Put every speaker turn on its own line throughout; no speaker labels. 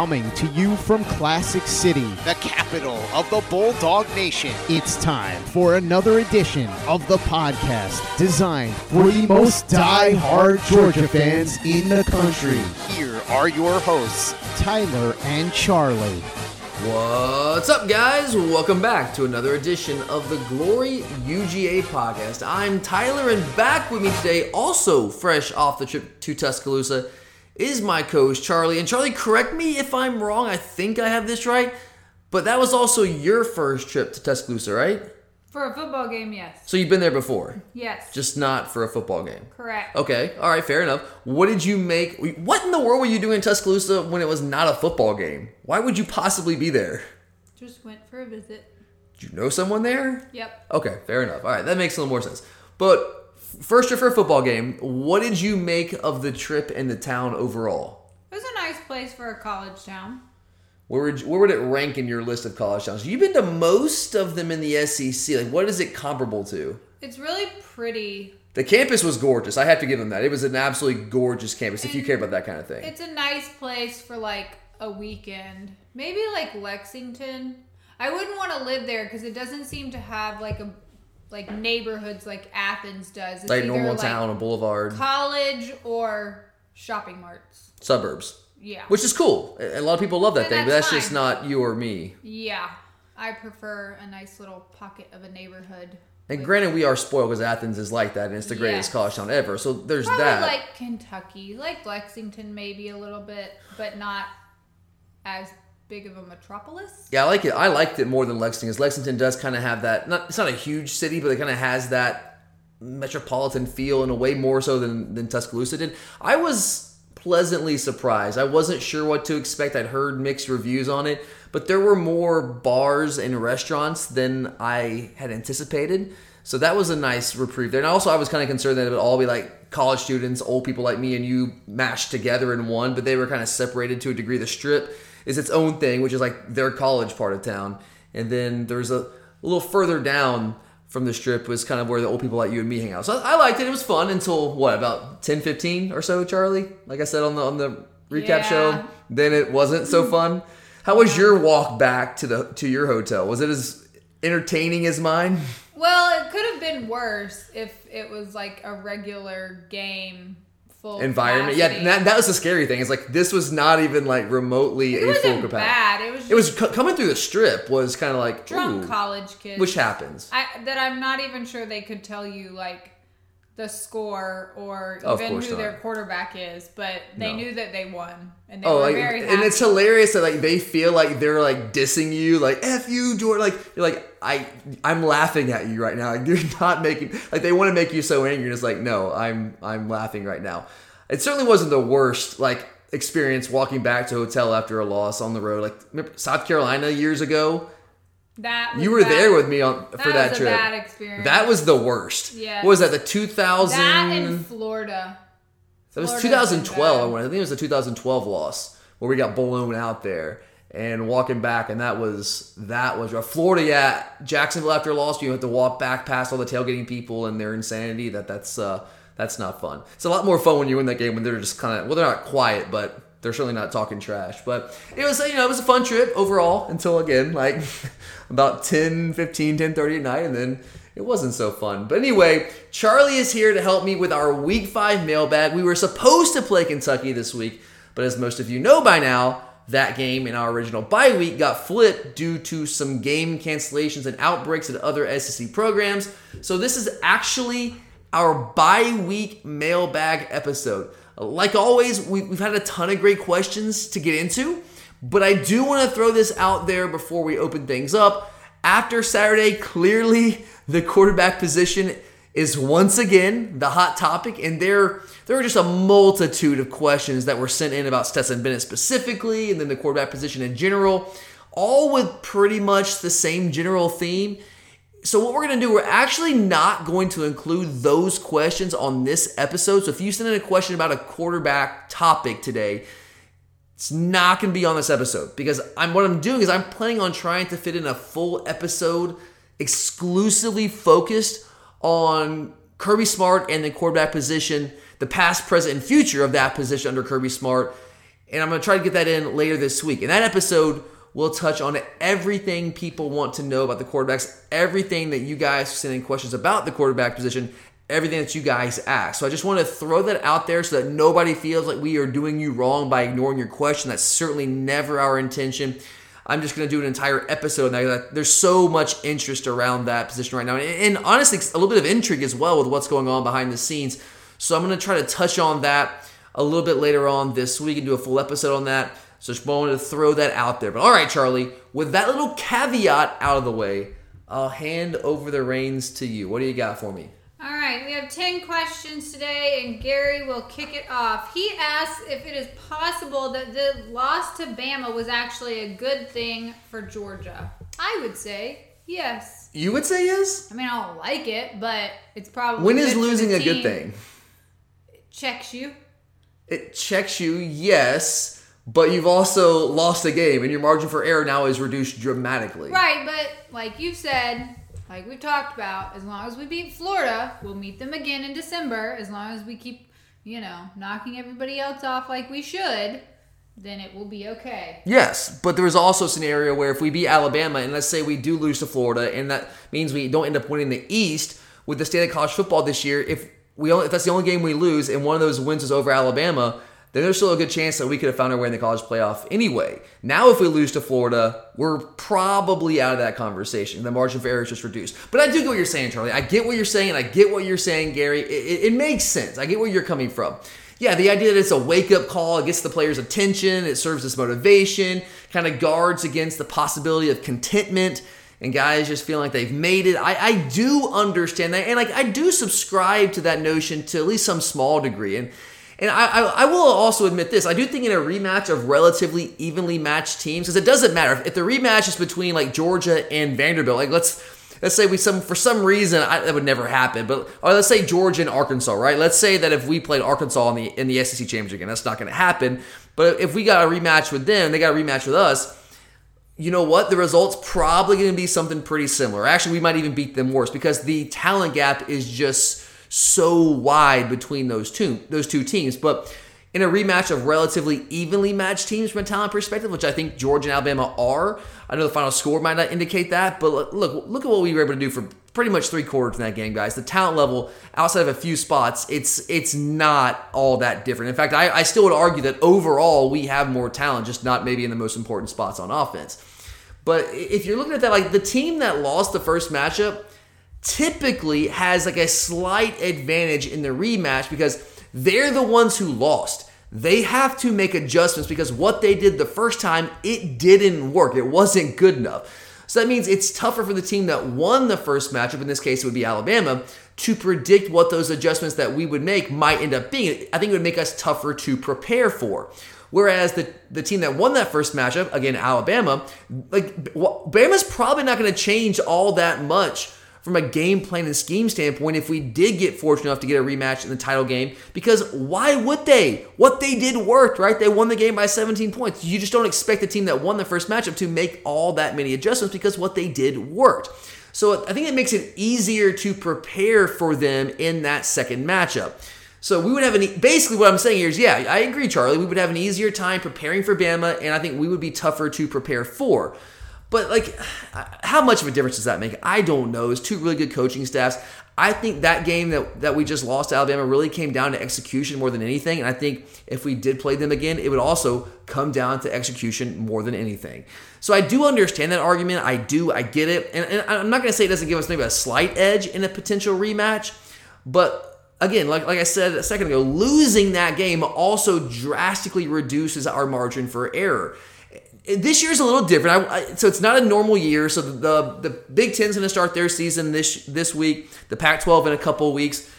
Coming to you from Classic City,
the capital of the Bulldog Nation.
It's time for another edition of the podcast designed for the most die-hard Georgia fans in the country.
Here are your hosts,
Tyler and Charlie.
What's up, guys? Welcome back to another edition of the Glory UGA podcast. I'm Tyler, and back with me today, also fresh off the trip to Tuscaloosa, is my coach Charlie. And Charlie, correct me if I'm wrong. I think I have this right, but that was also your first trip to Tuscaloosa, right?
For a football game, yes.
So you've been there before,
Yes.
just not for a football game.
correct.
Okay, all right, fair enough. What did you make? What in the world were you doing in Tuscaloosa when it was not a football game? Why would you possibly be there?
Just went for a visit.
Did you know someone there?
Yep.
Okay, fair enough. All right, that makes a little more sense. But first trip for a football game, what did you make of the trip and the town overall?
It was a nice place for a college town.
Where would, where would it rank in your list of college towns? You've been to most of them in the SEC. Like, what is it comparable to?
It's really pretty.
The campus was gorgeous. I have to give them that. It was an absolutely gorgeous campus if you care about that kind of thing.
It's a nice place for like a weekend. Maybe like Lexington. I wouldn't want to live there because it doesn't seem to have like a like neighborhoods like Athens does. It's
Like normal
like,
town, a boulevard,
college or shopping marts.
suburbs,
Yeah.
which is cool. A lot of people love that
And
thing, but
that's
that's just not you or me.
yeah. I prefer a nice little pocket of a neighborhood.
And granted, we are spoiled because Athens is like that, and it's the greatest
Yes.
college town ever. So there's
Probably
that.
like Kentucky, like Lexington, maybe a little bit, but not as big of a metropolis.
Yeah, I like it. I liked it more than Lexington because Lexington does kind of have that. Not it's not a huge city, but it kind of has that metropolitan feel in a way more so than than Tuscaloosa did. I was pleasantly surprised. I wasn't sure what to expect. I'd heard mixed reviews on it, but there were more bars and restaurants than I had anticipated. So that was a nice reprieve there. And also, I was kind of concerned that it would all be like college students, old people like me and you mashed together in one, but they were kind of separated to a degree. The strip is its own thing, which is like their college part of town. And then there's a, a little further down from the strip was kind of where the old people like you and me hang out. So I, I liked it. It was fun until what, about 10, 15 or so, Charlie? Like I said on the on the recap
Yeah.
show. Then it wasn't so fun. How was your walk back to the to your hotel? Was it as entertaining as mine?
Well, it could have been worse if it was like a regular game full
Environment. Yeah, that, that was the scary thing. It's like this was not even like remotely
it
a full capacity.
bad. It was
It was co- coming through the strip was kind of like
drunk college kids,
which happens.
I, that I'm not even sure they could tell you like the score or even who
not.
their quarterback is, but they
No.
knew that they won and they
Oh,
were
like,
very happy.
and it's hilarious that like they feel like they're like dissing you, like "f you, Jordan." Like you're like I, I'm laughing at you right now. Like you're not making like they want to make you so angry. And it's like no, I'm I'm laughing right now. It certainly wasn't the worst like experience walking back to a hotel after a loss on the road. Like South Carolina years ago,
that was
you were
bad.
there with me on
That
for that
was
trip.
a bad experience.
That was the worst.
Yes.
What was that? The 2000.
that in Florida.
That was
Florida's
2012. I I think it was the 2012 loss where we got blown out there and walking back, and that was that was rough. Florida, yeah, Jacksonville after a loss, you have to walk back past all the tailgating people and their insanity. That that's uh, that's not fun. It's a lot more fun when you win that game when they're just kind of well, they're not quiet, but they're certainly not talking trash. But it was you know it was a fun trip overall until again like about 10, 15, 10, 30 at night, and then it wasn't so fun. But anyway, Charlie is here to help me with our week five mailbag. We were supposed to play Kentucky this week, but as most of you know by now, that game in our original bye week got flipped due to some game cancellations and outbreaks at other SEC programs. So this is actually our bye week mailbag episode. Like always, we- we've had a ton of great questions to get into, but I do want to throw this out there before we open things up. After Saturday, clearly the quarterback position is once again the hot topic, and there there were just a multitude of questions that were sent in about Stetson Bennett specifically, and then the quarterback position in general, all with pretty much the same general theme. So what we're gonna do, we're actually not going to include those questions on this episode. So if you send in a question about a quarterback topic today, it's not going to be on this episode because I'm what I'm doing is I'm planning on trying to fit in a full episode exclusively focused on Kirby Smart and the quarterback position, the past, present, and future of that position under Kirby Smart. and I'm going to try to get that in later this week. In that episode, we'll touch on everything people want to know about the quarterbacks, everything that you guys are sending questions about the quarterback position, everything that you guys ask. So I just want to throw that out there so that nobody feels like we are doing you wrong by ignoring your question. That's certainly never our intention. I'm just going to do an entire episode now. There's so much interest around that position right now. And, honestly, a little bit of intrigue as well with what's going on behind the scenes. So I'm going to try to touch on that a little bit later on this week and do a full episode on that. So just wanted to throw that out there. But all right, Charlie, with that little caveat out of the way, I'll hand over the reins to you. What do you got for me?
All right, we have 10 questions today, and Gary will kick it off. He asks if it is possible that the loss to Bama was actually a good thing for Georgia. I would say yes.
You would say yes?
I mean, I don't like it, but it's probably.
When is losing a good thing?
It Checks you.
It checks you, yes, but you've also lost a game, and your margin for error now is reduced dramatically.
Right, but like you said, like we've talked about, as long as we beat Florida, we'll meet them again in December. As long as we keep, you know, knocking everybody else off like we should, then it will be okay.
Yes, but there is also a scenario where if we beat Alabama and let's say we do lose to Florida and that means we don't end up winning the East with the state of college football this year, if we only, if that's the only game we lose and one of those wins is over Alabama, then there's still a good chance that we could have found our way in the college playoff anyway. Now, if we lose to Florida, we're probably out of that conversation. The margin for error is just reduced. But I do get what you're saying, Charlie. I get what you're saying. I get what you're saying, Gary. It, it, it makes sense. I get where you're coming from. Yeah, the idea that it's a wake up call, it gets the players' attention, it serves as motivation, kind of guards against the possibility of contentment and guys just feeling like they've made it. I, I do understand that, and like I do subscribe to that notion to at least some small degree. And and I, I, I will also admit this: I do think in a rematch of relatively evenly matched teams, because it doesn't matter if, the rematch is between like Georgia and Vanderbilt. Like let's let's say we some for some reason I, that would never happen, but or let's say Georgia and Arkansas, right? Let's say that if we played Arkansas in the in the SEC championship game, that's not going to happen. But if we got a rematch with them, they got a rematch with us you know what? The result's probably going to be something pretty similar. Actually, we might even beat them worse because the talent gap is just so wide between those two those two teams. But in a rematch of relatively evenly matched teams from a talent perspective, which I think Georgia and Alabama are, I know the final score might not indicate that, but look, look at what we were able to do for pretty much three quarters in that game, guys. The talent level, outside of a few spots, it's it's not all that different. In fact, I, I still would argue that overall we have more talent, just not maybe in the most important spots on offense. But if you're looking at that, like the team that lost the first matchup typically has like a slight advantage in the rematch because they're the ones who lost. They have to make adjustments because what they did the first time, it didn't work. It wasn't good enough. So that means it's tougher for the team that won the first matchup, in this case it would be Alabama, to predict what those adjustments that we would make might end up being. I think it would make us tougher to prepare for. Whereas the, the team that won that first matchup, again, Alabama, like Bama's probably not going to change all that much from a game plan and scheme standpoint if we did get fortunate enough to get a rematch in the title game. Because why would they? What they did worked, right? They won the game by 17 points. You just don't expect the team that won the first matchup to make all that many adjustments because what they did worked. So I think it makes it easier to prepare for them in that second matchup. So we would have an basically what I'm saying here is yeah, I agree, Charlie. We would have an easier time preparing for Bama, and I think we would be tougher to prepare for. But like, how much of a difference does that make? I don't know. It's two really good coaching staffs. I think that game that, that we just lost to Alabama really came down to execution more than anything. And I think if we did play them again, it would also come down to execution more than anything. So I do understand that argument. I do. I get it. And, and I'm not going to say it doesn't give us maybe a slight edge in a potential rematch, but again, like, like I said a second ago, losing that game also drastically reduces our margin for error. This year's a little different. I, I, so it's not a normal year. So the the, the Big Ten's going to start their season this this week. The Pac-12 in a couple weeks.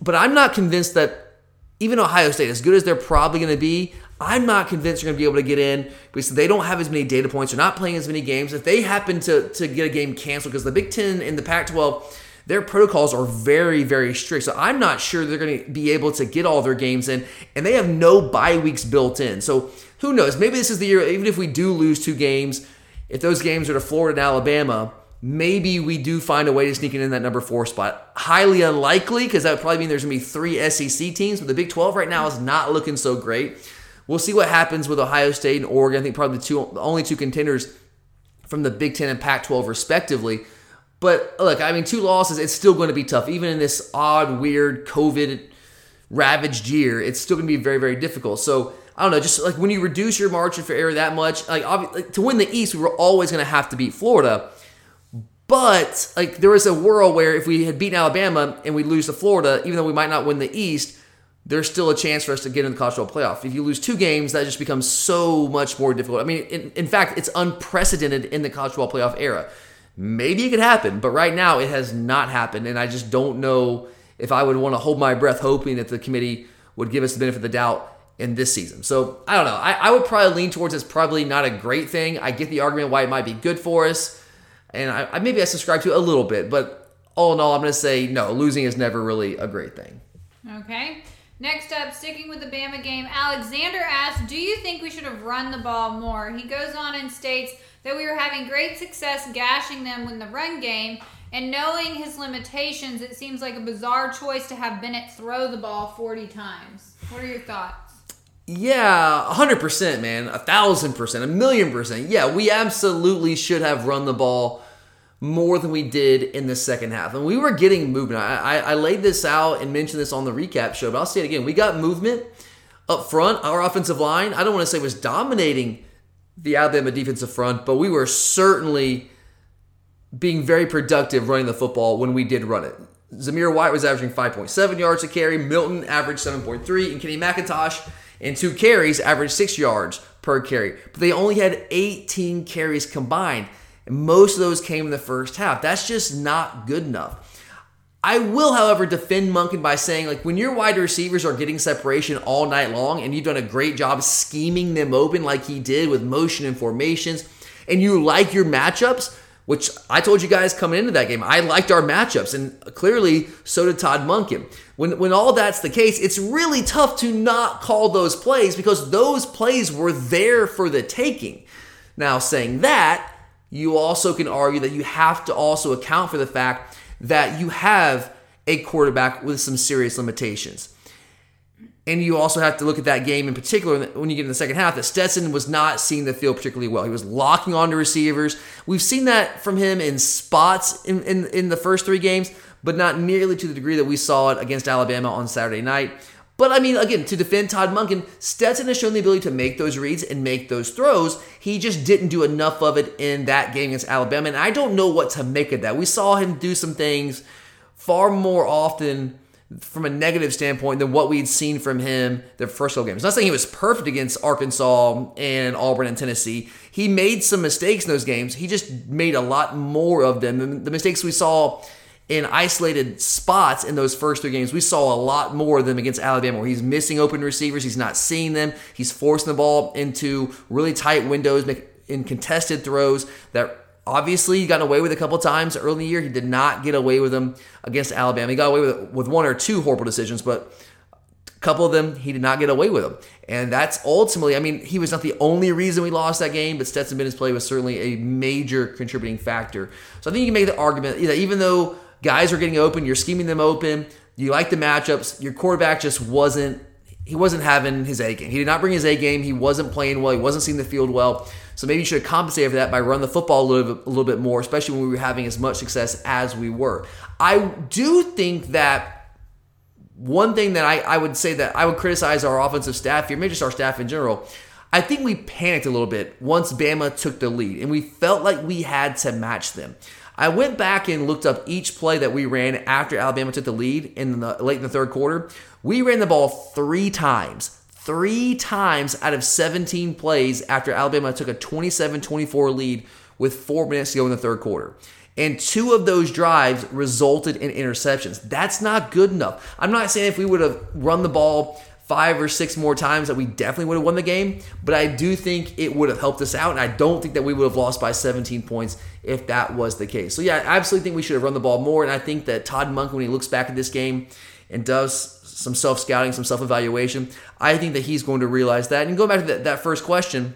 But I'm not convinced that even Ohio State, as good as they're probably going to be, I'm not convinced they're going to be able to get in because they don't have as many data points. They're not playing as many games. If they happen to to get a game canceled, because the Big Ten and the Pac-12 their protocols are very, very strict. So I'm not sure they're going to be able to get all their games in, and they have no bye weeks built in. So who knows? Maybe this is the year, even if we do lose two games, if those games are to Florida and Alabama, maybe we do find a way to sneak in that number four spot. Highly unlikely, because that would probably mean there's going to be three SEC teams, but the Big 12 right now is not looking so great. We'll see what happens with Ohio State and Oregon. I think probably the two the only two contenders from the Big Ten and Pac-12 respectively. But look, I mean, two losses, it's still going to be tough, even in this odd, weird COVID ravaged year. It's still going to be very, very difficult. So I don't know, just like when you reduce your margin for error that much, like, like to win the East, we were always going to have to beat Florida. But like there was a world where if we had beaten Alabama and we lose to Florida, even though we might not win the East, there's still a chance for us to get in the college football playoff. If you lose two games, that just becomes so much more difficult. I mean, in, in fact, it's unprecedented in the college football playoff era. Maybe it could happen, but right now it has not happened, and I just don't know if I would want to hold my breath hoping that the committee would give us the benefit of the doubt in this season. So I don't know. I, I would probably lean towards it's probably not a great thing. I get the argument why it might be good for us, and I, I maybe I subscribe to a little bit, but all in all, I'm going to say no. Losing is never really a great thing.
Okay. Next up, sticking with the Bama game, Alexander asks, Do you think we should have run the ball more? He goes on and states that we were having great success gashing them in the run game, and knowing his limitations, it seems like a bizarre choice to have Bennett throw the ball 40 times. What are your thoughts?
Yeah, 100%, man. A thousand percent, a million percent. Yeah, we absolutely should have run the ball more than we did in the second half. And we were getting movement. I, I, I laid this out and mentioned this on the recap show, but I'll say it again. We got movement up front. Our offensive line, I don't want to say was dominating the Alabama defensive front, but we were certainly being very productive running the football when we did run it. Zamir White was averaging 5.7 yards a carry. Milton averaged 7.3. And Kenny McIntosh in two carries averaged six yards per carry. But they only had 18 carries combined. And most of those came in the first half. That's just not good enough. I will, however, defend Monken by saying, like, when your wide receivers are getting separation all night long and you've done a great job scheming them open like he did with motion and formations, and you like your matchups, which I told you guys coming into that game, I liked our matchups, and clearly so did Todd Monken. When, when all that's the case, it's really tough to not call those plays because those plays were there for the taking. Now, saying that, you also can argue that you have to also account for the fact that you have a quarterback with some serious limitations. And you also have to look at that game in particular when you get in the second half that Stetson was not seeing the field particularly well. He was locking onto receivers. We've seen that from him in spots in, in, in the first three games, but not nearly to the degree that we saw it against Alabama on Saturday night. But I mean, again, to defend Todd Monken, Stetson has shown the ability to make those reads and make those throws. He just didn't do enough of it in that game against Alabama. And I don't know what to make of that. We saw him do some things far more often from a negative standpoint than what we'd seen from him the first couple games. Not saying he was perfect against Arkansas and Auburn and Tennessee. He made some mistakes in those games. He just made a lot more of them. The mistakes we saw in isolated spots in those first three games, we saw a lot more of them against Alabama, where he's missing open receivers, he's not seeing them, he's forcing the ball into really tight windows, in contested throws that obviously he got away with a couple times early in the year. He did not get away with them against Alabama. He got away with with one or two horrible decisions, but a couple of them he did not get away with them. And that's ultimately, I mean, he was not the only reason we lost that game, but Stetson Bennett's play was certainly a major contributing factor. So I think you can make the argument that even though guys are getting open, you're scheming them open, you like the matchups, your quarterback just wasn't he wasn't having his A game. He did not bring his A game. He wasn't playing well. He wasn't seeing the field well. So maybe you should have compensated for that by running the football a little bit, a little bit more, especially when we were having as much success as we were. I do think that one thing that I, I would say that I would criticize our offensive staff here, maybe just our staff in general. I think we panicked a little bit once Bama took the lead, and we felt like we had to match them. I went back and looked up each play that we ran after Alabama took the lead in the late in the third quarter. We ran the ball three times three times out of 17 plays after Alabama took a 27 24 lead with four minutes to go in the third quarter. And two of those drives resulted in interceptions. That's not good enough. I'm not saying if we would have run the ball five or six more times that we definitely would have won the game, but I do think it would have helped us out. And I don't think that we would have lost by 17 points if that was the case. So, yeah, I absolutely think we should have run the ball more. And I think that Todd Monken, when he looks back at this game and does some self scouting, some self evaluation. I think that he's going to realize that. And go back to that, that first question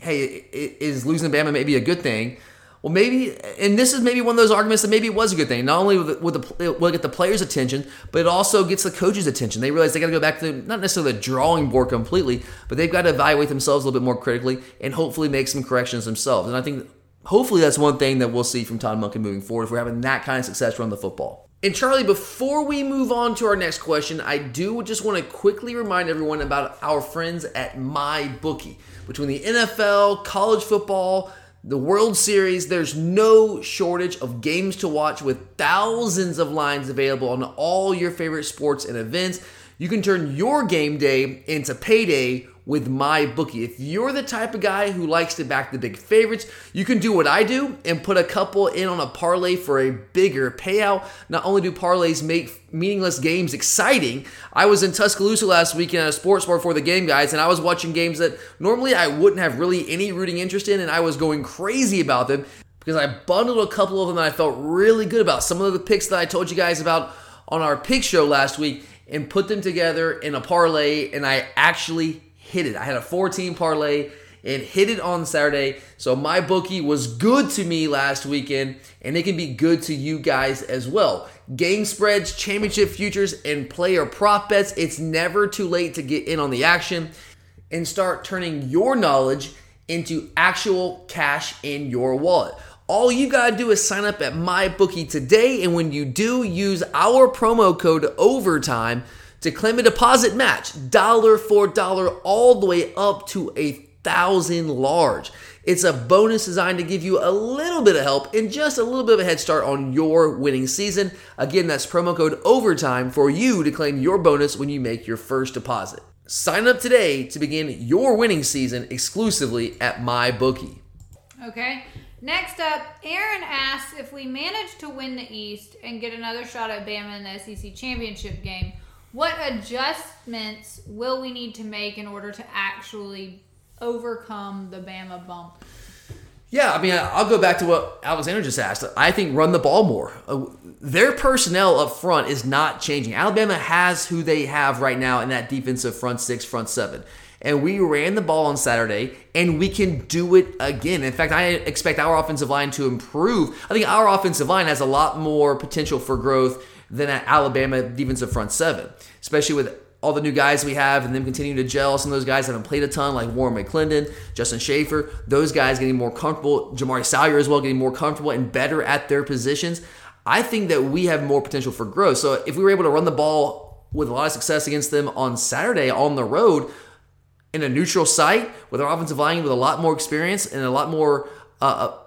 hey, is losing Bama maybe a good thing? Well, maybe, and this is maybe one of those arguments that maybe it was a good thing. Not only with the will get the players' attention, but it also gets the coaches' attention. They realize they got to go back to not necessarily the drawing board completely, but they've got to evaluate themselves a little bit more critically and hopefully make some corrections themselves. And I think hopefully that's one thing that we'll see from Todd Monken moving forward if we're having that kind of success run the football. And Charlie, before we move on to our next question, I do just want to quickly remind everyone about our friends at MyBookie. Between the NFL, college football, the World Series, there's no shortage of games to watch with thousands of lines available on all your favorite sports and events. You can turn your game day into payday with MyBookie. If you're the type of guy who likes to back the big favorites, you can do what I do and put a couple in on a parlay for a bigger payout. Not only do parlays make meaningless games exciting, I was in Tuscaloosa last weekend at a sports bar for the game, guys, and I was watching games that normally I wouldn't have really any rooting interest in, and I was going crazy about them because I bundled a couple of them that I felt really good about. Some of the picks that I told you guys about on our pick show last week and put them together in a parlay, and I actually hit it. I had a 14 parlay and hit it on Saturday. So MyBookie was good to me last weekend, and it can be good to you guys as well. Game spreads, championship futures, and player prop bets. It's never too late to get in on the action and start turning your knowledge into actual cash in your wallet. All you gotta do is sign up at MyBookie today, and when you do, use our promo code OVERTIME to claim a deposit match, dollar for dollar, all the way up to a thousand large. It's a bonus designed to give you a little bit of help and just a little bit of a head start on your winning season. Again, that's promo code OVERTIME for you to claim your bonus when you make your first deposit. Sign up today to begin your winning season exclusively at MyBookie.
Okay. Next up, Aaron asks if we manage to win the East and get another shot at Bama in the SEC championship game, what adjustments will we need to make in order to actually overcome the Bama bump?
Yeah, I mean, I'll go back to what Alexander just asked. I think run the ball more. Uh, their personnel up front is not changing. Alabama has who they have right now in that defensive front six, front seven. And we ran the ball on Saturday, and we can do it again. In fact, I expect our offensive line to improve. I think our offensive line has a lot more potential for growth than at Alabama defensive front seven, especially with all the new guys we have and them continuing to gel. Some of those guys haven't played a ton, like Warren McClendon, Justin Shaffer. Those guys getting more comfortable. Jamaree Salyer as well, getting more comfortable and better at their positions. I think that we have more potential for growth. So if we were able to run the ball with a lot of success against them on Saturday on the road in a neutral site with our offensive line with a lot more experience and a lot more uh, uh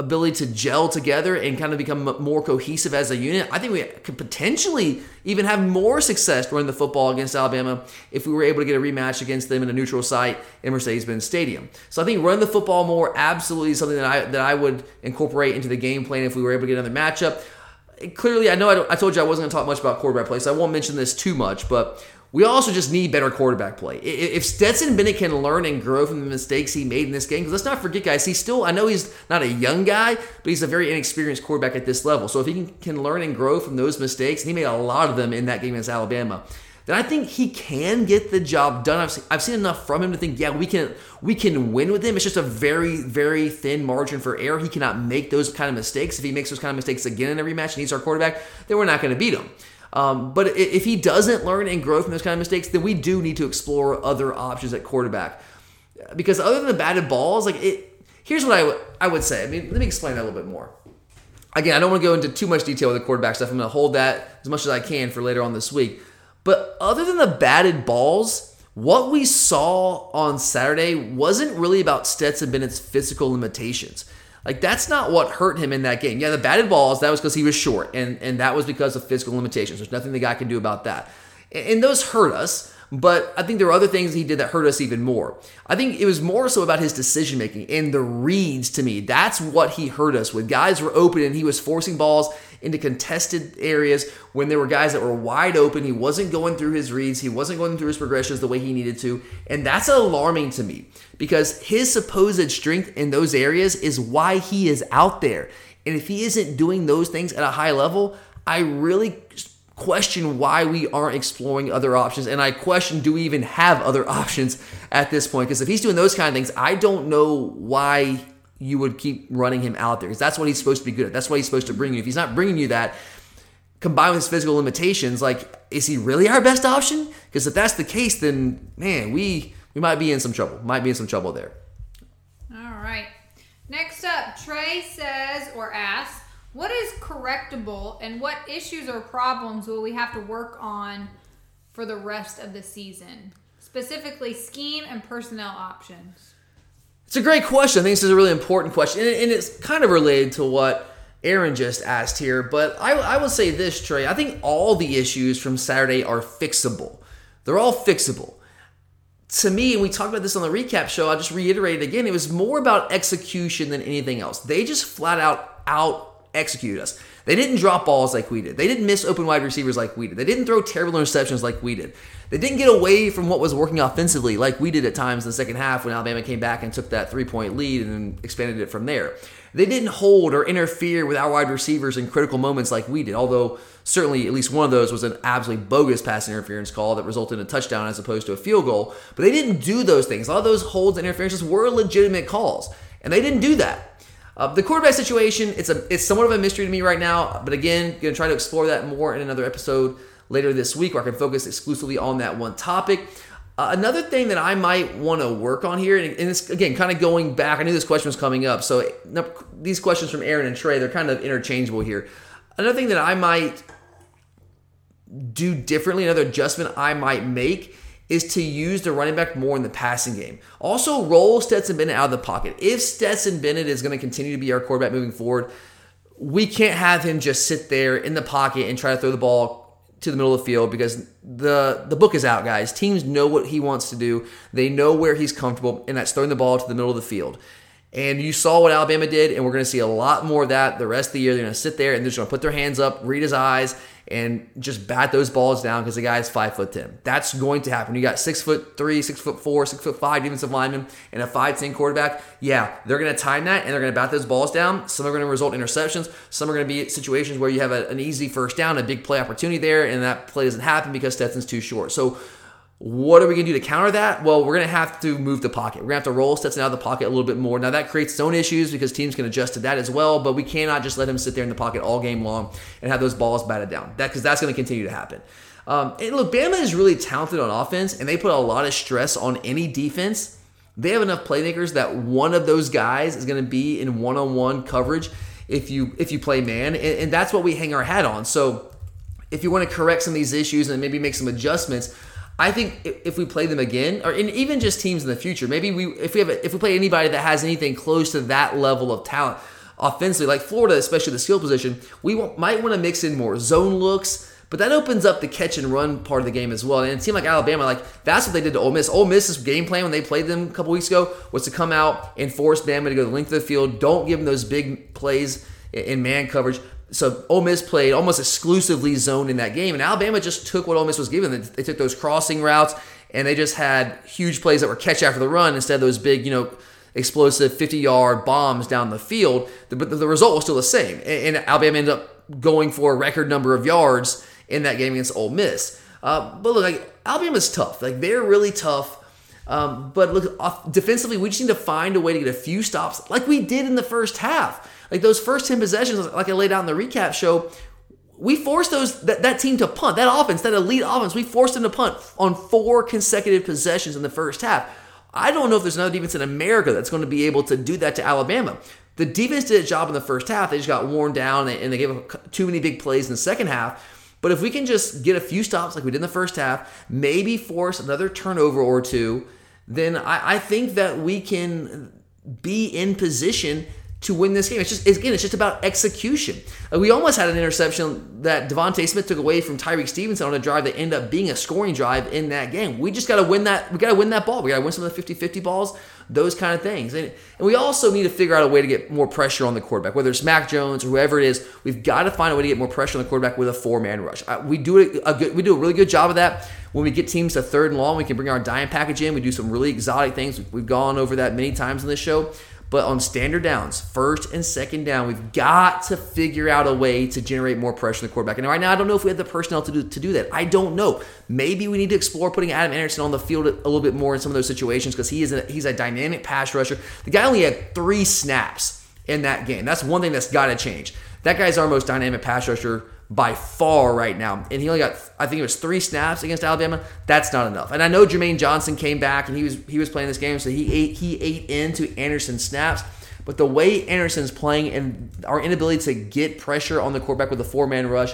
ability to gel together and kind of become more cohesive as a unit, I think we could potentially even have more success running the football against Alabama if we were able to get a rematch against them in a neutral site in Mercedes-Benz Stadium. So I think running the football more absolutely is something that I that I would incorporate into the game plan if we were able to get another matchup. Clearly, I know I, I told you I wasn't going to talk much about quarterback play, so I won't mention this too much, but we also just need better quarterback play. If Stetson Bennett can learn and grow from the mistakes he made in this game, because let's not forget, guys, he's still, I know he's not a young guy, but he's a very inexperienced quarterback at this level. So if he can, learn and grow from those mistakes, and he made a lot of them in that game against Alabama, then I think he can get the job done. I've seen, I've seen enough from him to think, yeah, we can we can win with him. It's just a very very thin margin for error. He cannot make those kind of mistakes. If he makes those kind of mistakes again in every match and he's our quarterback, then we're not going to beat him. Um, but if he doesn't learn and grow from those kind of mistakes, then we do need to explore other options at quarterback. Because other than the batted balls, like it, here's what I, w- I would say. I mean, let me explain that a little bit more. Again, I don't want to go into too much detail with the quarterback stuff. I'm going to hold that as much as I can for later on this week. But other than the batted balls, what we saw on Saturday wasn't really about Stetson Bennett's physical limitations. Like that's not what hurt him in that game. Yeah, the batted balls, that was because he was short, and, and that was because of physical limitations. There's nothing the guy can do about that. And, and those hurt us, but I think there were other things he did that hurt us even more. I think it was more so about his decision making and the reads to me. That's what he hurt us with. Guys were open and he was forcing balls into contested areas when there were guys that were wide open. He wasn't going through his reads, he wasn't going through his progressions the way he needed to. And that's alarming to me because his supposed strength in those areas is why he is out there. And if he isn't doing those things at a high level, I really question why we aren't exploring other options. And I question do we even have other options at this point? Because if he's doing those kind of things, I don't know why you would keep running him out there because that's what he's supposed to be good at. That's what he's supposed to bring you. If he's not bringing you that, combined with his physical limitations, like is he really our best option? Because if that's the case, then man, we we might be in some trouble. Might be in some trouble there.
All right. Next up, Trey says or asks, what is correctable and what issues or problems will we have to work on for the rest of the season? Specifically, scheme and personnel options.
It's a great question. I think this is a really important question, and it's kind of related to what Aaron just asked here. But I, I will say this, Trey. I think all the issues from Saturday are fixable. They're all fixable. To me, and we talked about this on the recap show, I'll just reiterate it again. It was more about execution than anything else. They just flat out out executed us. They didn't drop balls like we did. They didn't miss open wide receivers like we did. They didn't throw terrible interceptions like we did. They didn't get away from what was working offensively like we did at times in the second half when Alabama came back and took that three point lead and then expanded it from there. They didn't hold or interfere with our wide receivers in critical moments like we did, although certainly at least one of those was an absolutely bogus pass interference call that resulted in a touchdown as opposed to a field goal. But they didn't do those things. A lot of those holds and interferences were legitimate calls, and they didn't do that. Uh, the quarterback situation, it's a it's somewhat of a mystery to me right now. But again, to try to explore that more in another episode later this week, where I can focus exclusively on that one topic. Uh, another thing that I might want to work on here, and, and again kind of going back. I knew this question was coming up, so these questions from Aaron and Trey, they're kind of interchangeable here. Another thing that I might do differently, another adjustment I might make is to use the running back more in the passing game. Also, roll Stetson Bennett out of the pocket. If Stetson Bennett is going to continue to be our quarterback moving forward, we can't have him just sit there in the pocket and try to throw the ball to the middle of the field because the the book is out, guys. Teams know what he wants to do. They know where he's comfortable, and that's throwing the ball to the middle of the field. And you saw what Alabama did, and we're going to see a lot more of that the rest of the year. They're going to sit there and they're just going to put their hands up, read his eyes, and just bat those balls down because the guy is five foot ten. That's going to happen. You got six foot three, six foot four, six foot five defensive lineman, and a five ten quarterback. Yeah, they're going to time that and they're going to bat those balls down. Some are going to result in interceptions. Some are going to be situations where you have a, an easy first down, a big play opportunity there, and that play doesn't happen because Stetson's too short. So what are we going to do to counter that? Well, we're going to have to move the pocket. We're going to have to roll Stetson out of the pocket a little bit more. Now, that creates own issues because teams can adjust to that as well, but we cannot just let him sit there in the pocket all game long and have those balls batted down. That Because that's going to continue to happen. Um, and look, Bama is really talented on offense, and they put a lot of stress on any defense. They have enough playmakers that one of those guys is going to be in one-on-one coverage if you if you play man, and, and that's what we hang our hat on. So if you want to correct some of these issues and maybe make some adjustments – I think if we play them again, or even just teams in the future, maybe we if we have a, if we play anybody that has anything close to that level of talent offensively, like Florida, especially the skill position, we might want to mix in more zone looks. But that opens up the catch and run part of the game as well. And it seemed like Alabama, like that's what they did to Ole Miss. Ole Miss's game plan when they played them a couple weeks ago was to come out and force Bama to go the length of the field. Don't give them those big plays in man coverage so Ole Miss played almost exclusively zone in that game, and Alabama just took what Ole Miss was given. They took those crossing routes, and they just had huge plays that were catch after the run instead of those big, you know, explosive 50-yard bombs down the field. But the result was still the same, and Alabama ended up going for a record number of yards in that game against Ole Miss. Uh, but look, like Alabama's tough. Like they're really tough. Um, but look, defensively, we just need to find a way to get a few stops, like we did in the first half. Like those first 10 possessions, like I laid out in the recap show, we forced those that, that team to punt. That offense, that elite offense, we forced them to punt on four consecutive possessions in the first half. I don't know if there's another defense in America that's going to be able to do that to Alabama. The defense did a job in the first half. They just got worn down and they gave up too many big plays in the second half. But if we can just get a few stops like we did in the first half, maybe force another turnover or two, then I, I think that we can be in position to win this game. It's just again, it's just about execution. Like we almost had an interception that DeVonta Smith took away from Tyrique Stevenson on a drive that ended up being a scoring drive in that game. We just got to win that. We got to win that ball. We got to win some of the 50-50 balls, those kind of things. And, and we also need to figure out a way to get more pressure on the quarterback, whether it's Mac Jones or whoever it is. We've got to find a way to get more pressure on the quarterback with a four-man rush. Uh, we do a, a good, we do a really good job of that. When we get teams to third and long, we can bring our dime package in. We do some really exotic things. We've gone over that many times in this show. But on standard downs, first and second down, we've got to figure out a way to generate more pressure on the quarterback. And right now, I don't know if we have the personnel to do, to do that. I don't know. Maybe we need to explore putting Adam Anderson on the field a little bit more in some of those situations because he is a, he's a dynamic pass rusher. The guy only had three snaps in that game. That's one thing that's got to change. That guy's our most dynamic pass rusher by far right now. And he only got, I think it was three snaps against Alabama. That's not enough. And I know Jermaine Johnson came back and he was he was playing this game, so he ate he ate into Anderson's snaps. But the way Anderson's playing and our inability to get pressure on the quarterback with a four man rush,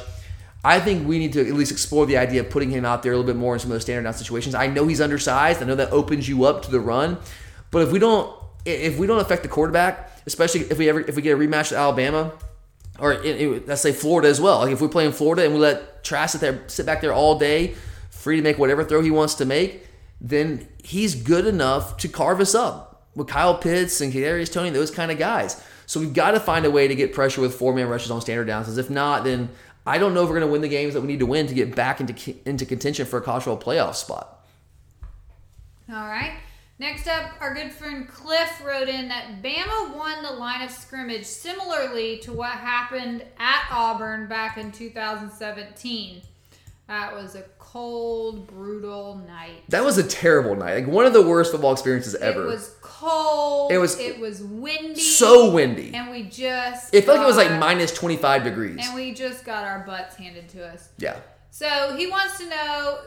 I think we need to at least explore the idea of putting him out there a little bit more in some of those standard down situations. I know he's undersized. I know that opens you up to the run. But if we don't if we don't affect the quarterback, especially if we ever if we get a rematch with Alabama, or it, it, let's say Florida as well. Like if we play in Florida and we let Trask sit there, sit back there all day, free to make whatever throw he wants to make, then he's good enough to carve us up with Kyle Pitts and Kadarius Toney, those kind of guys. So we've got to find a way to get pressure with four man rushes on standard downs. As if not, then I don't know if we're going to win the games that we need to win to get back into into contention for a college playoff spot.
All right. Next up, our good friend Cliff wrote in that Bama won the line of scrimmage similarly to what happened at Auburn back in 2017. That was a cold, brutal night.
That was a terrible night. Like one of the worst football experiences ever.
It was cold.
It was
it was windy.
So windy.
And we just
It felt like it was like minus 25 degrees.
And we just got our butts handed to us.
Yeah.
So he wants to know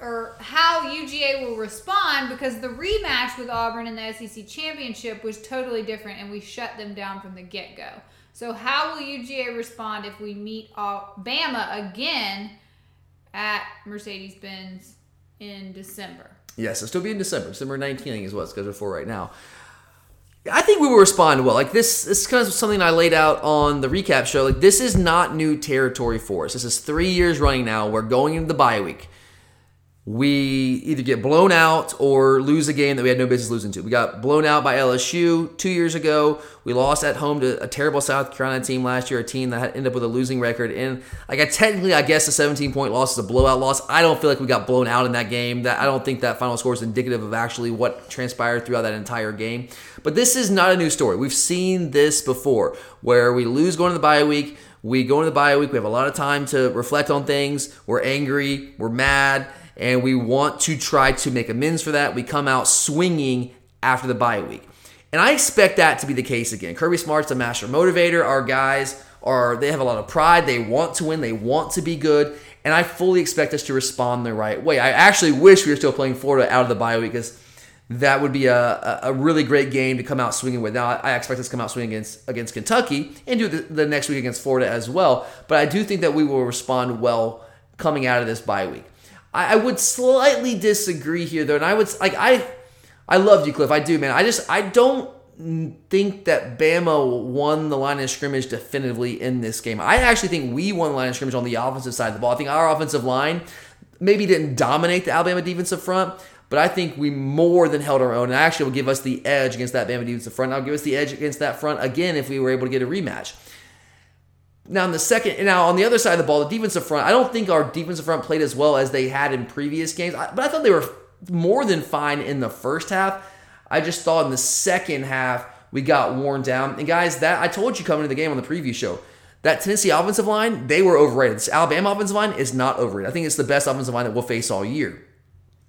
or how UGA will respond because the rematch with Auburn in the SEC championship was totally different and we shut them down from the get go. So how will UGA respond if we meet Bama again at Mercedes Benz in December?
Yes, it'll still be in December. December 19th I think, is what it's scheduled for right now. I think we will respond well. Like this, this is kind of something I laid out on the recap show. Like this is not new territory for us. This is three years running now. We're going into the bye week we either get blown out or lose a game that we had no business losing to. We got blown out by LSU two years ago. We lost at home to a terrible South Carolina team last year, a team that ended up with a losing record. And like I technically, I guess a 17 point loss is a blowout loss. I don't feel like we got blown out in that game. That I don't think that final score is indicative of actually what transpired throughout that entire game. But this is not a new story. We've seen this before, where we lose going to the bye week. We go into the bye week. We have a lot of time to reflect on things. We're angry. We're mad and we want to try to make amends for that. We come out swinging after the bye week. And I expect that to be the case again. Kirby Smart's a master motivator. Our guys are they have a lot of pride. They want to win. They want to be good. And I fully expect us to respond the right way. I actually wish we were still playing Florida out of the bye week because that would be a, a really great game to come out swinging with. Now, I expect us to come out swinging against, against Kentucky and do the, the next week against Florida as well. But I do think that we will respond well coming out of this bye week. I, I would slightly disagree here though, and I would like I I love you, Cliff. I do, man. I just I don't think that Bama won the line of scrimmage definitively in this game. I actually think we won the line of scrimmage on the offensive side of the ball. I think our offensive line maybe didn't dominate the Alabama defensive front, but I think we more than held our own and actually will give us the edge against that Bama defensive front. I'll give us the edge against that front again if we were able to get a rematch. Now, in the second, now on the other side of the ball, the defensive front, I don't think our defensive front played as well as they had in previous games, but I thought they were more than fine in the first half. I just thought in the second half we got worn down. And guys, that I told you coming to the game on the preview show, that Tennessee offensive line, they were overrated. This Alabama offensive line is not overrated. I think it's the best offensive line that we'll face all year.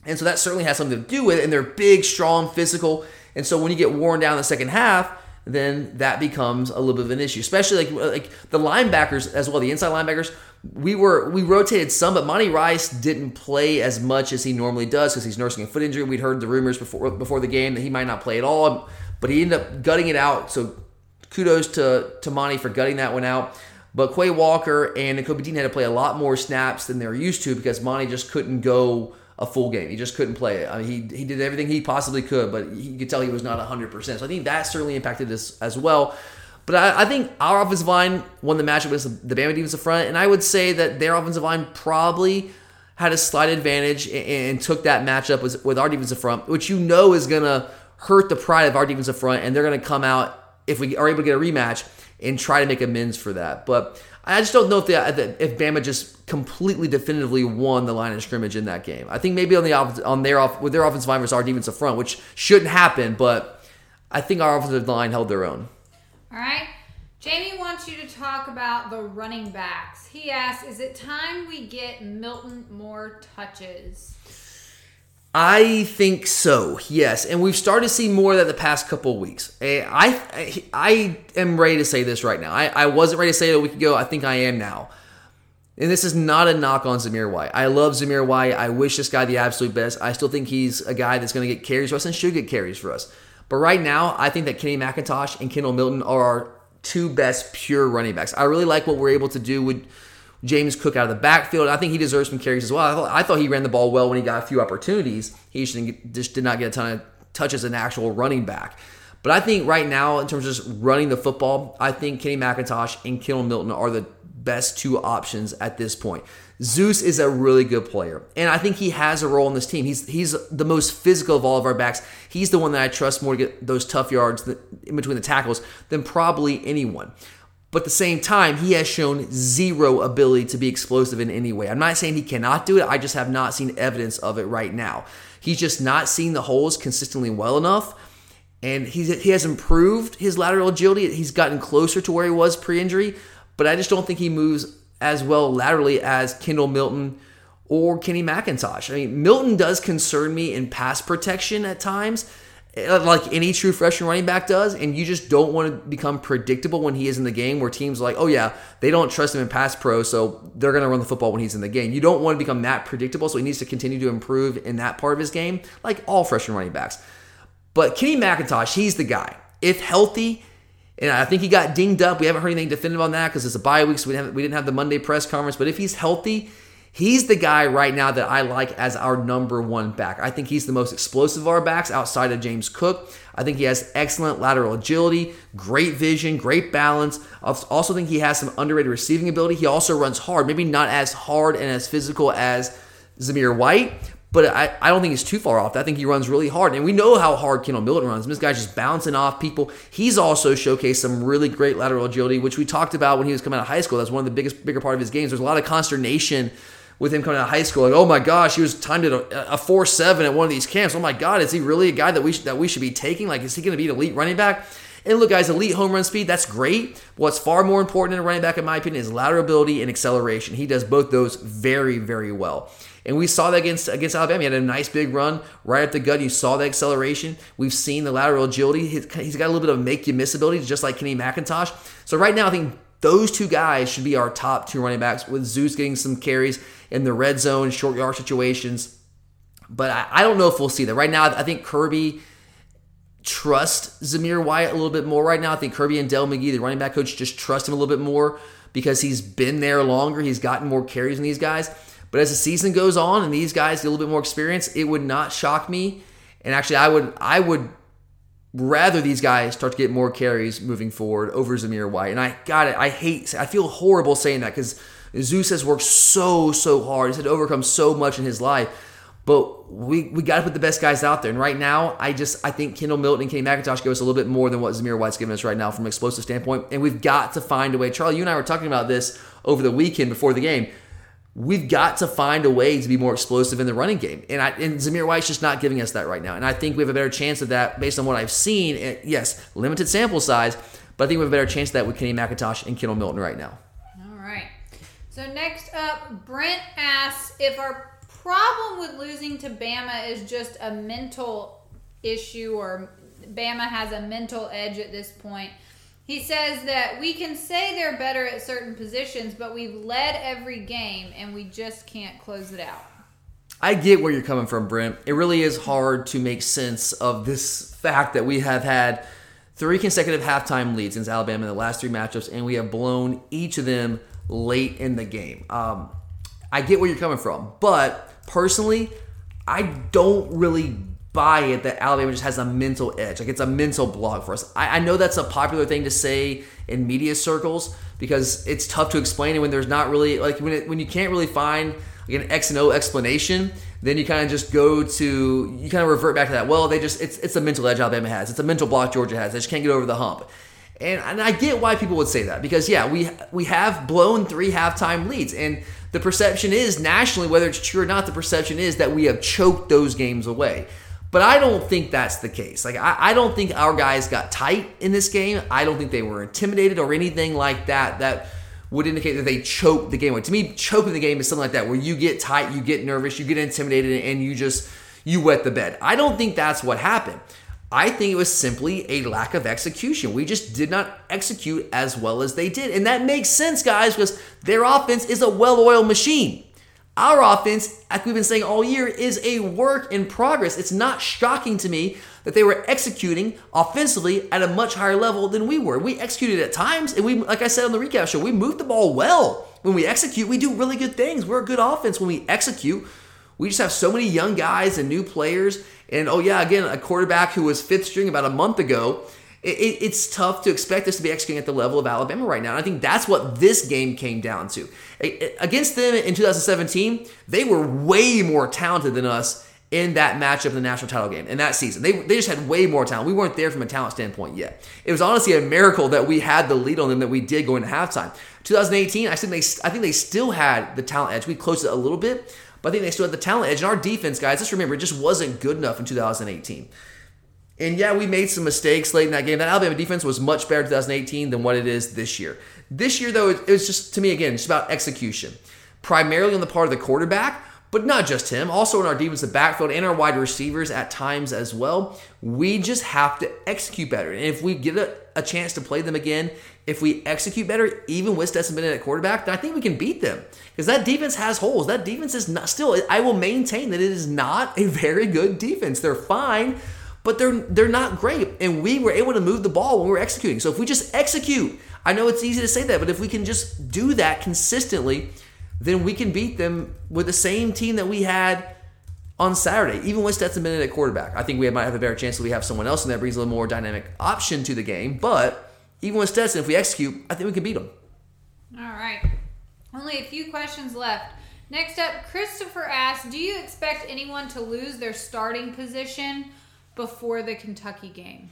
And so that certainly has something to do with it. And they're big, strong, physical. And so when you get worn down in the second half, then that becomes a little bit of an issue. Especially like like the linebackers as well, the inside linebackers. We were we rotated some, but Monty Rice didn't play as much as he normally does because he's nursing a foot injury. We'd heard the rumors before before the game that he might not play at all, but he ended up gutting it out. So kudos to to Monty for gutting that one out. But Quay Walker and Kobe Dean had to play a lot more snaps than they were used to because Monty just couldn't go a full game. He just couldn't play it. I mean, he, he did everything he possibly could, but you could tell he was not 100%. So I think that certainly impacted us as well. But I, I, think our offensive line won the matchup with the Bama defensive front, and I would say that their offensive line probably had a slight advantage and, and took that matchup with, with our defensive front, which you know is going to hurt the pride of our defensive front, and they're going to come out if we are able to get a rematch and try to make amends for that. But I just don't know if they, uh, if Bama just completely definitively won the line of scrimmage in that game. I think maybe on the on their off with their offensive line versus our defensive front, which shouldn't happen, but I think our offensive line held their own.
All right. Jamie wants you to talk about the running backs. He asks, "Is it time we get Milton more touches?"
I think so, yes, and we've started to see more of that the past couple of weeks. Eh, I, I, I am ready to say this right now. I, I wasn't ready to say it a week ago. I think I am now. And this is not a knock on Zamir White. I love Zamir White. I wish this guy the absolute best. I still think he's a guy that's going to get carries for us and should get carries for us. But right now, I think that Kenny McIntosh and Kendall Milton are our two best pure running backs. I really like what we're able to do with James Cook out of the backfield. I think he deserves some carries as well. I thought, I thought he ran the ball well when he got a few opportunities. He just, just did not get a ton of touches as an actual running back. But I think right now, in terms of just running the football, I think Kenny McIntosh and Kendall Milton are the best two options at this point. Zeus is a really good player, and I think he has a role in this team. He's he's the most physical of all of our backs. He's the one that I trust more to get those tough yards in between the tackles than probably anyone. But at the same time, he has shown zero ability to be explosive in any way. I'm not saying he cannot do it, I just have not seen evidence of it right now. He's just not seeing the holes consistently well enough. And he's, he has improved his lateral agility. He's gotten closer to where he was pre injury, but I just don't think he moves as well laterally as Kendall Milton or Kenny McIntosh. I mean, Milton does concern me in pass protection at times Uh, like any true freshman running back does, and you just don't want to become predictable when he is in the game where teams like, oh yeah, they don't trust him in pass pro, so they're going to run the football when he's in the game. You don't want to become that predictable, so he needs to continue to improve in that part of his game, like all freshman running backs. But Kenny McIntosh, he's the guy. If healthy, and I think he got dinged up. We haven't heard anything definitive on that because it's a bye week, so we didn't, have, we didn't have the Monday press conference. But if he's healthy, He's the guy right now that I like as our number one back. I think he's the most explosive of our backs outside of James Cook. I think he has excellent lateral agility, great vision, great balance. I also think he has some underrated receiving ability. He also runs hard, maybe not as hard and as physical as Zamir White, but I, I don't think he's too far off. I think he runs really hard. And we know how hard Kendall Milton runs. This guy's just bouncing off people. He's also showcased some really great lateral agility, which we talked about when he was coming out of high school. That's one of the biggest, bigger part of his games. There's a lot of consternation with him coming out of high school. Like, oh my gosh, he was timed at a, a four seven at one of these camps. Oh my god, is he really a guy that we sh- that we should be taking? Like, is he going to be an elite running back? And look, guys, elite home run speed, that's great. What's far more important in a running back, in my opinion, is lateral ability and acceleration. He does both those very, very well. And we saw that against against Alabama. He had a nice big run right at the gut. You saw the acceleration. We've seen the lateral agility. He's got a little bit of make you miss ability, just like Kenny McIntosh. So right now, I think those two guys should be our top two running backs, with Zeus getting some carries in the red zone, short yard situations. But I, I don't know if we'll see that. Right now, I think Kirby trust Zamir White a little bit more right now. I think Kirby and Dell McGee, the running back coach, just trust him a little bit more because he's been there longer. He's gotten more carries than these guys. But as the season goes on and these guys get a little bit more experience, it would not shock me. And actually, I would I would rather these guys start to get more carries moving forward over Zamir White. And I got it. I hate. I feel horrible saying that because Zeus has worked so so hard. He's had to overcome so much in his life. But we we got to put the best guys out there. And right now, I just I think Kendall Milton and Kenny McIntosh give us a little bit more than what Zamir White's giving us right now from an explosive standpoint. And we've got to find a way. Charlie, you and I were talking about this over the weekend before the game we've got to find a way to be more explosive in the running game. And, I, and Zamir White's just not giving us that right now. And I think we have a better chance of that based on what I've seen. yes, limited sample size, but I think we have a better chance of that with Kenny McIntosh and Kendall Milton right now.
So next up, Brent asks if our problem with losing to Bama is just a mental issue or Bama has a mental edge at this point. He says that we can say they're better at certain positions, but we've led every game and we just can't close it out.
I get where you're coming from, Brent. It really is hard to make sense of this fact that we have had three consecutive halftime leads against Alabama in the last three matchups, and we have blown each of them late in the game. Um, I get where you're coming from, but personally, I don't really buy it that Alabama just has a mental edge. Like it's a mental block for us. I, I, know that's a popular thing to say in media circles because it's tough to explain it when there's not really like when it, when you can't really find like an X and O explanation. Then you kind of just go to you kind of revert back to that. Well, they just it's it's a mental edge Alabama has. It's a mental block Georgia has. They just can't get over the hump. And, and I get why people would say that because yeah, we we have blown three halftime leads and the perception is nationally whether it's true or not the perception is that we have choked those games away. But I don't think that's the case. Like I, I don't think our guys got tight in this game. I don't think they were intimidated or anything like that. That would indicate that they choked the game away. To me, choking the game is something like that, where you get tight, you get nervous, you get intimidated, and you just you wet the bed. I don't think that's what happened. I think it was simply a lack of execution. We just did not execute as well as they did. And that makes sense, guys, because their offense is a well oiled machine. Our offense, like we've been saying all year, is a work in progress. It's not shocking to me that they were executing offensively at a much higher level than we were. We executed at times, and we, like I said on the recap show, we moved the ball well. When we execute, we do really good things. We're a good offense when we execute. We just have so many young guys and new players. And oh, yeah, again, a quarterback who was fifth string about a month ago it, it's tough to expect us to be executing at the level of Alabama right now. And I think that's what this game came down to. Against them in 2017, they were way more talented than us in that matchup in the national title game in that season. They, they just had way more talent. We weren't there from a talent standpoint yet. It was honestly a miracle that we had the lead on them that we did going to halftime. 2018, I think they I think they still had the talent edge. We closed it a little bit, but I think they still had the talent edge. And our defense, guys, just remember, it just wasn't good enough in 2018. And yeah, we made some mistakes late in that game. That Alabama defense was much better in 2018 than what it is this year. This year, though, it was just, to me, again, just about execution. Primarily on the part of the quarterback, but not just him. Also in our defensive backfield and our wide receivers at times as well. We just have to execute better. And if we get a, a chance to play them again, if we execute better, even with Stetson Bennett at quarterback, then I think we can beat them. Because that defense has holes. That defense is not still, I will maintain that it is not a very good defense. They're fine but they're they're not great. And we were able to move the ball when we were executing. So if we just execute, I know it's easy to say that, but if we can just do that consistently, then we can beat them with the same team that we had on Saturday, even with Stetson Bennett at quarterback. I think we might have a better chance that we have someone else and that brings a little more dynamic option to the game. But even with Stetson, if we execute, I think we can beat them.
All right. Only a few questions left. Next up, Christopher asks Do you expect anyone to lose their starting position before the Kentucky game?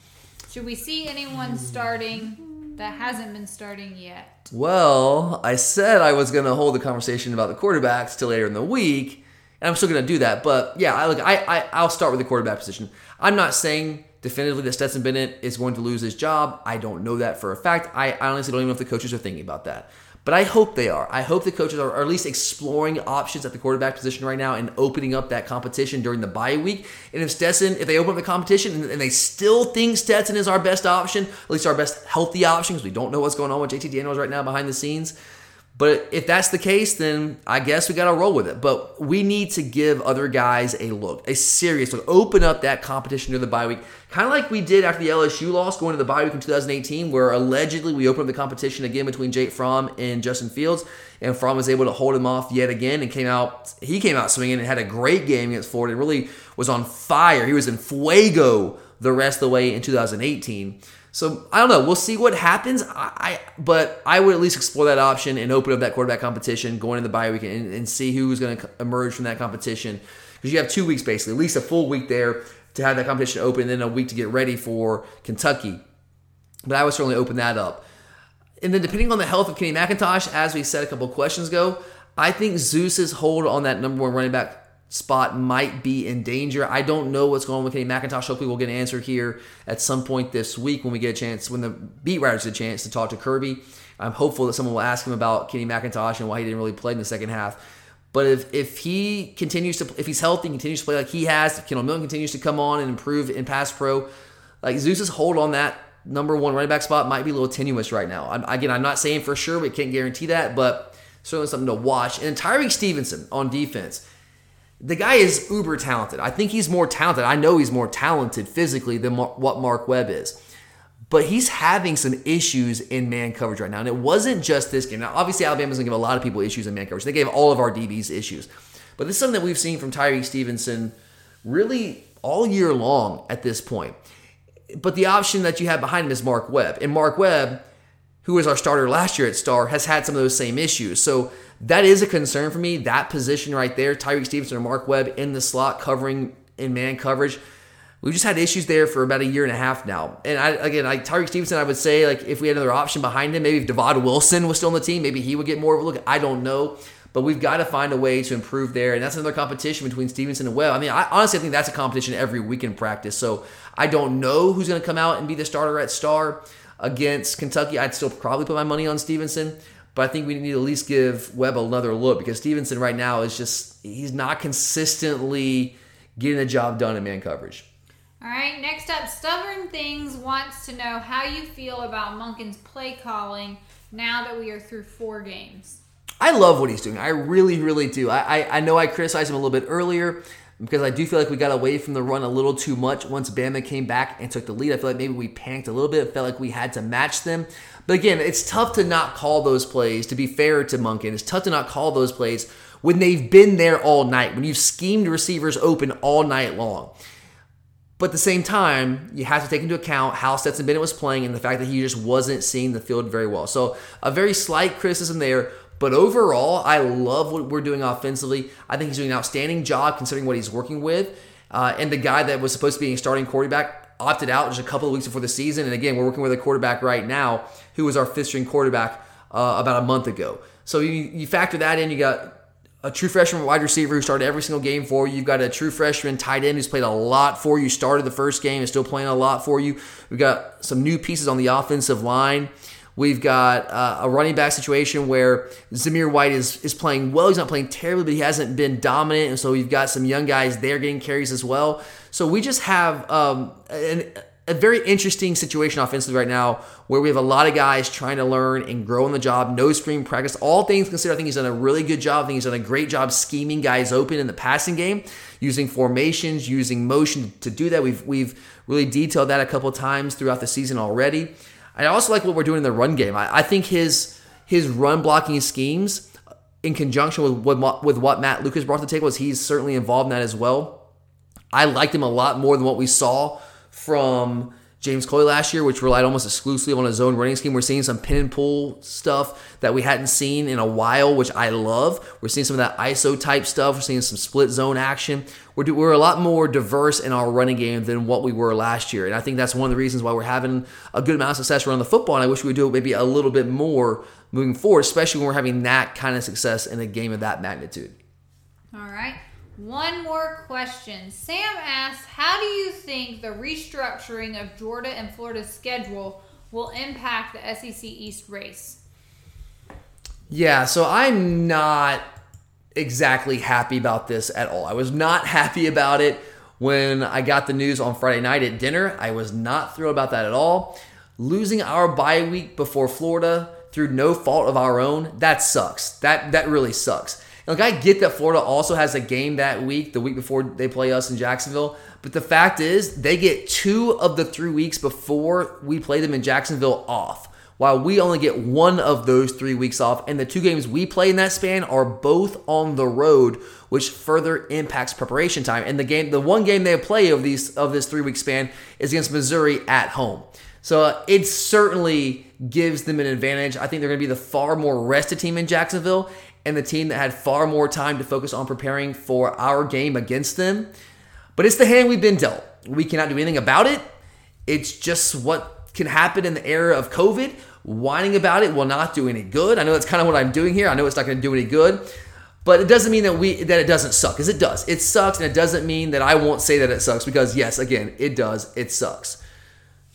Should we see anyone starting that hasn't been starting yet?
Well, I said I was going to hold the conversation about the quarterbacks till later in the week, and I'm still going to do that. But yeah, I look, I, I I'll start with the quarterback position. I'm not saying definitively that Stetson Bennett is going to lose his job. I don't know that for a fact. I honestly don't even know if the coaches are thinking about that. But I hope they are. I hope the coaches are, at least exploring options at the quarterback position right now and opening up that competition during the bye week. And if Stetson, if they open up the competition and, and they still think Stetson is our best option, at least our best healthy option, because we don't know what's going on with JT Daniels right now behind the scenes, but if that's the case, then I guess we got to roll with it. But we need to give other guys a look, a serious look. Open up that competition during the bye week, kind of like we did after the LSU loss going to the bye week in 2018, where allegedly we opened up the competition again between Jake Fromm and Justin Fields, and Fromm was able to hold him off yet again and came out. He came out swinging and had a great game against Florida. Really was on fire. He was in fuego the rest of the way in 2018. So I don't know. We'll see what happens. I, I, but I would at least explore that option and open up that quarterback competition going into the bye week and, and see who's going to emerge from that competition because you have two weeks basically, at least a full week there to have that competition open, and then a week to get ready for Kentucky. But I would certainly open that up. And then depending on the health of Kenny McIntosh, as we said a couple questions ago, I think Zeus's hold on that number one running back spot might be in danger. I don't know what's going on with Kenny McIntosh. Hopefully, we'll get an answer here at some point this week when we get a chance, when the beat writers get a chance to talk to Kirby. I'm hopeful that someone will ask him about Kenny McIntosh and why he didn't really play in the second half. But if, if he continues to, if he's healthy, continues to play like he has, if Kendall Milton continues to come on and improve in pass pro, like Zeus's hold on that number one running back spot might be a little tenuous right now. I'm, again, I'm not saying for sure, we can't guarantee that, but certainly something to watch. And Tyrique Stevenson on defense the guy is uber talented. I think he's more talented. I know he's more talented physically than what Mark Webb is. But he's having some issues in man coverage right now. And it wasn't just this game. Now, obviously, Alabama's going to give a lot of people issues in man coverage. They gave all of our DBs issues. But this is something that we've seen from Tyrique Stevenson really all year long at this point. But the option that you have behind him is Mark Webb. And Mark Webb, who was our starter last year at Star, has had some of those same issues. So that is a concern for me. That position right there, Tyrique Stevenson or Mark Webb in the slot covering in man coverage. We've just had issues there for about a year and a half now. And I, again, like Tyrique Stevenson, I would say like if we had another option behind him, maybe if Divaad Wilson was still on the team, maybe he would get more of a look. I don't know. but we've got to find a way to improve there. And that's another competition between Stevenson and Webb. I mean, I honestly think that's a competition every week in practice. So I don't know who's going to come out and be the starter at star against Kentucky. I'd still probably put my money on Stevenson. But I think we need to at least give Webb another look because Stevenson right now is just, he's not consistently getting the job done in man coverage.
All right, next up, Stubborn Things wants to know how you feel about Monken's play calling now that we are through four games.
I love what he's doing. I really, really do. I, I, I know I criticized him a little bit earlier because I do feel like we got away from the run a little too much once Bama came back and took the lead. I feel like maybe we panicked a little bit. It felt like we had to match them. But again, it's tough to not call those plays, to be fair to Monken. It's tough to not call those plays when they've been there all night, when you've schemed receivers open all night long. But at the same time, you have to take into account how Stetson Bennett was playing and the fact that he just wasn't seeing the field very well. So a very slight criticism there. But overall, I love what we're doing offensively. I think he's doing an outstanding job considering what he's working with. Uh, and the guy that was supposed to be a starting quarterback opted out just a couple of weeks before the season. And again, we're working with a quarterback right now who was our fifth string quarterback uh, about a month ago. So you, you factor that in, you got a true freshman wide receiver who started every single game for you. You've got a true freshman tight end who's played a lot for you, started the first game, is still playing a lot for you. We've got some new pieces on the offensive line. We've got uh, a running back situation where Zamir White is, is playing well. He's not playing terribly, but he hasn't been dominant. And so we've got some young guys there getting carries as well. So we just have um, an, a very interesting situation offensively right now where we have a lot of guys trying to learn and grow on the job, no screen practice. All things considered, I think he's done a really good job. I think he's done a great job scheming guys open in the passing game, using formations, using motion to do that. We've we've really detailed that a couple times throughout the season already. I also like what we're doing in the run game. I, I think his his run blocking schemes in conjunction with what, with what Matt Luke's brought to the table is he's certainly involved in that as well. I liked him a lot more than what we saw from James Coley last year, which relied almost exclusively on a zone running scheme. We're seeing some pin and pull stuff that we hadn't seen in a while, which I love. We're seeing some of that ISO type stuff. We're seeing some split zone action. We're, we're a lot more diverse in our running game than what we were last year. And I think that's one of the reasons why we're having a good amount of success running the football. And I wish we would do it maybe a little bit more moving forward, especially when we're having that kind of success in a game of that magnitude.
All right. One more question. Sam asks, how do you think the restructuring of Georgia and Florida's schedule will impact the SEC East race?
Yeah, so I'm not exactly happy about this at all. I was not happy about it when I got the news on Friday night at dinner. I was not thrilled about that at all. Losing our bye week before Florida through no fault of our own, that sucks. That that really sucks. Like I get that Florida also has a game that week, the week before they play us in Jacksonville, but the fact is they get two of the three weeks before we play them in Jacksonville off. While we only get one of those three weeks off, and the two games we play in that span are both on the road, which further impacts preparation time. And the game, the one game they play of these of this three week span is against Missouri at home. So uh, it certainly gives them an advantage. I think they're going to be the far more rested team in Jacksonville, and the team that had far more time to focus on preparing for our game against them. But it's the hand we've been dealt. We cannot do anything about it. It's just what can happen in the era of COVID. Whining about it will not do any good. I know that's kind of what I'm doing here. I know it's not going to do any good. But it doesn't mean that we that it doesn't suck, because it does. It sucks, and it doesn't mean that I won't say that it sucks, because yes, again, it does. It sucks.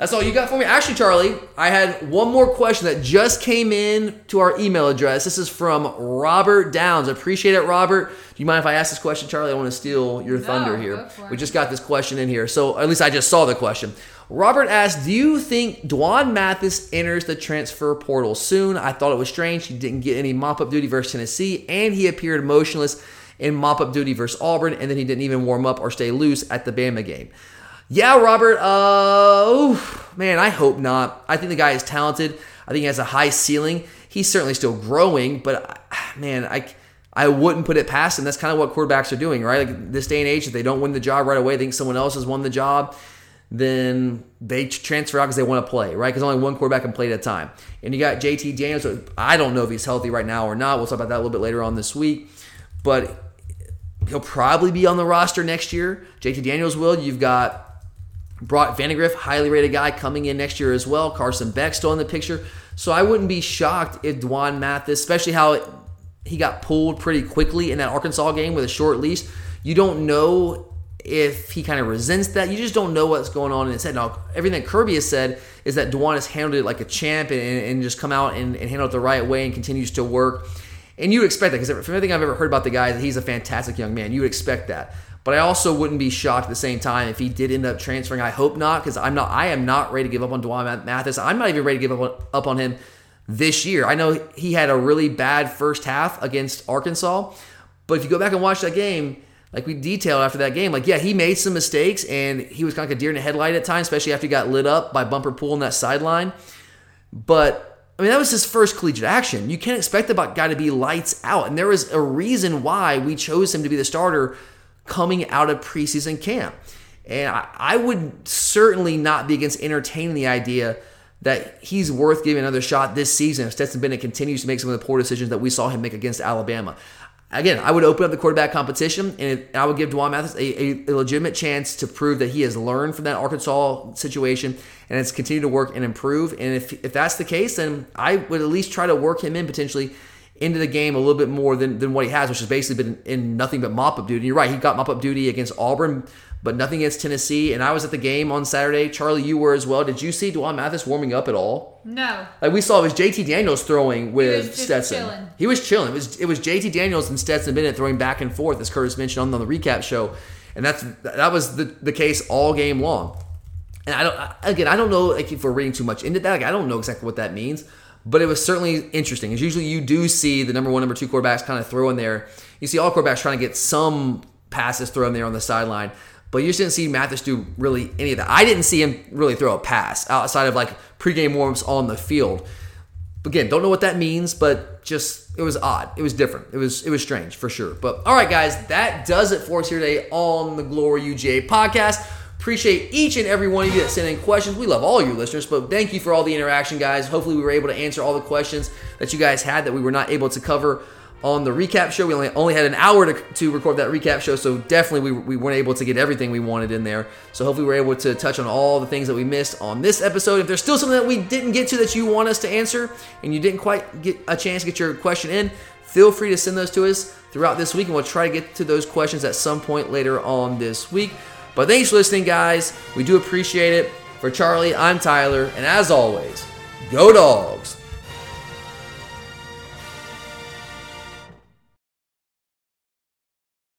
That's all you got for me. Actually, Charlie, I had one more question that just came in to our email address. This is from Robert Downs. I Appreciate it, Robert. Do you mind if I ask this question, Charlie? I want to steal your
No,
thunder here. We just got this question in here. So at least I just saw the question. Robert asked, Do you think D'Wan Mathis enters the transfer portal soon? I thought it was strange. He didn't get any mop up duty versus Tennessee, and he appeared motionless in mop up duty versus Auburn, and then he didn't even warm up or stay loose at the Bama game. Yeah, Robert. Uh, oof, man, I hope not. I think the guy is talented. I think he has a high ceiling. He's certainly still growing, but man, I I wouldn't put it past him. That's kind of what quarterbacks are doing, right? Like this day and age, if they don't win the job right away, think someone else has won the job, then they transfer out because they want to play, right? Because only one quarterback can play at a time. And you got JT Daniels. I don't know if he's healthy right now or not. We'll talk about that a little bit later on this week, but he'll probably be on the roster next year. JT Daniels will. You've got Brock Vandagriff, highly rated guy, coming in next year as well. Carson Beck still in the picture. So I wouldn't be shocked if D'Wan Mathis, especially how it, he got pulled pretty quickly in that Arkansas game with a short leash. You don't know if he kind of resents that. You just don't know what's going on in his head. Now, everything Kirby has said is that D'Wan has handled it like a champ and, and just come out and, and handle it the right way and continues to work. And you expect that because from everything I've ever heard about the guy, he's a fantastic young man. You would expect that. But I also wouldn't be shocked at the same time if he did end up transferring. I hope not, because I'm not. I am not ready to give up on D'Wan Mathis. I'm not even ready to give up on, up on him this year. I know he had a really bad first half against Arkansas, but if you go back and watch that game, like we detailed after that game, like yeah, he made some mistakes and he was kind of like a deer in the headlight at times, especially after he got lit up by Bumper Pool on that sideline. But I mean, that was his first collegiate action. You can't expect the guy to be lights out, and there was a reason why we chose him to be the starter coming out of preseason camp. And I, I would certainly not be against entertaining the idea that he's worth giving another shot this season if Stetson Bennett continues to make some of the poor decisions that we saw him make against Alabama. Again, I would open up the quarterback competition and I would give D'Wan Mathis a, a, legitimate chance to prove that he has learned from that Arkansas situation and has continued to work and improve. And if, if that's the case, then I would at least try to work him in potentially into the game a little bit more than, than what he has, which has basically been in nothing but mop up duty. You're right, he got mop up duty against Auburn, but nothing against Tennessee. And I was at the game on Saturday. Charlie, you were as well. Did you see D'Wan Mathis warming up at all?
No.
Like we saw, it was JT Daniels throwing with
He
Stetson.
chilling.
He was chilling. It was it was JT Daniels and Stetson Bennett throwing back and forth, as Curtis mentioned on the recap show, and that's that was the, the case all game long. And I don't again, I don't know like if we're reading too much into that. Like I don't know exactly what that means, but it was certainly interesting. As usually you do see the number one, number two quarterbacks kind of throw in there. You see all quarterbacks trying to get some passes thrown there on the sideline. But you just didn't see Mathis do really any of that. I didn't see him really throw a pass outside of like pregame warms on the field. Again, don't know what that means, but just it was odd. It was different. It was it was strange for sure. But all right, guys, that does it for us here today on the Glory UGA podcast. Appreciate each and every one of you that sent in questions. We love all you listeners, but thank you for all the interaction, guys. Hopefully, we were able to answer all the questions that you guys had that we were not able to cover on the recap show. We only only had an hour to, to record that recap show, so definitely we, we weren't able to get everything we wanted in there. So hopefully we were able to touch on all the things that we missed on this episode. If there's still something that we didn't get to that you want us to answer and you didn't quite get a chance to get your question in, feel free to send those to us throughout this week, and we'll try to get to those questions at some point later on this week. But thanks for listening, guys. We do appreciate it. For Charlie, I'm Tyler, and as always, go dogs.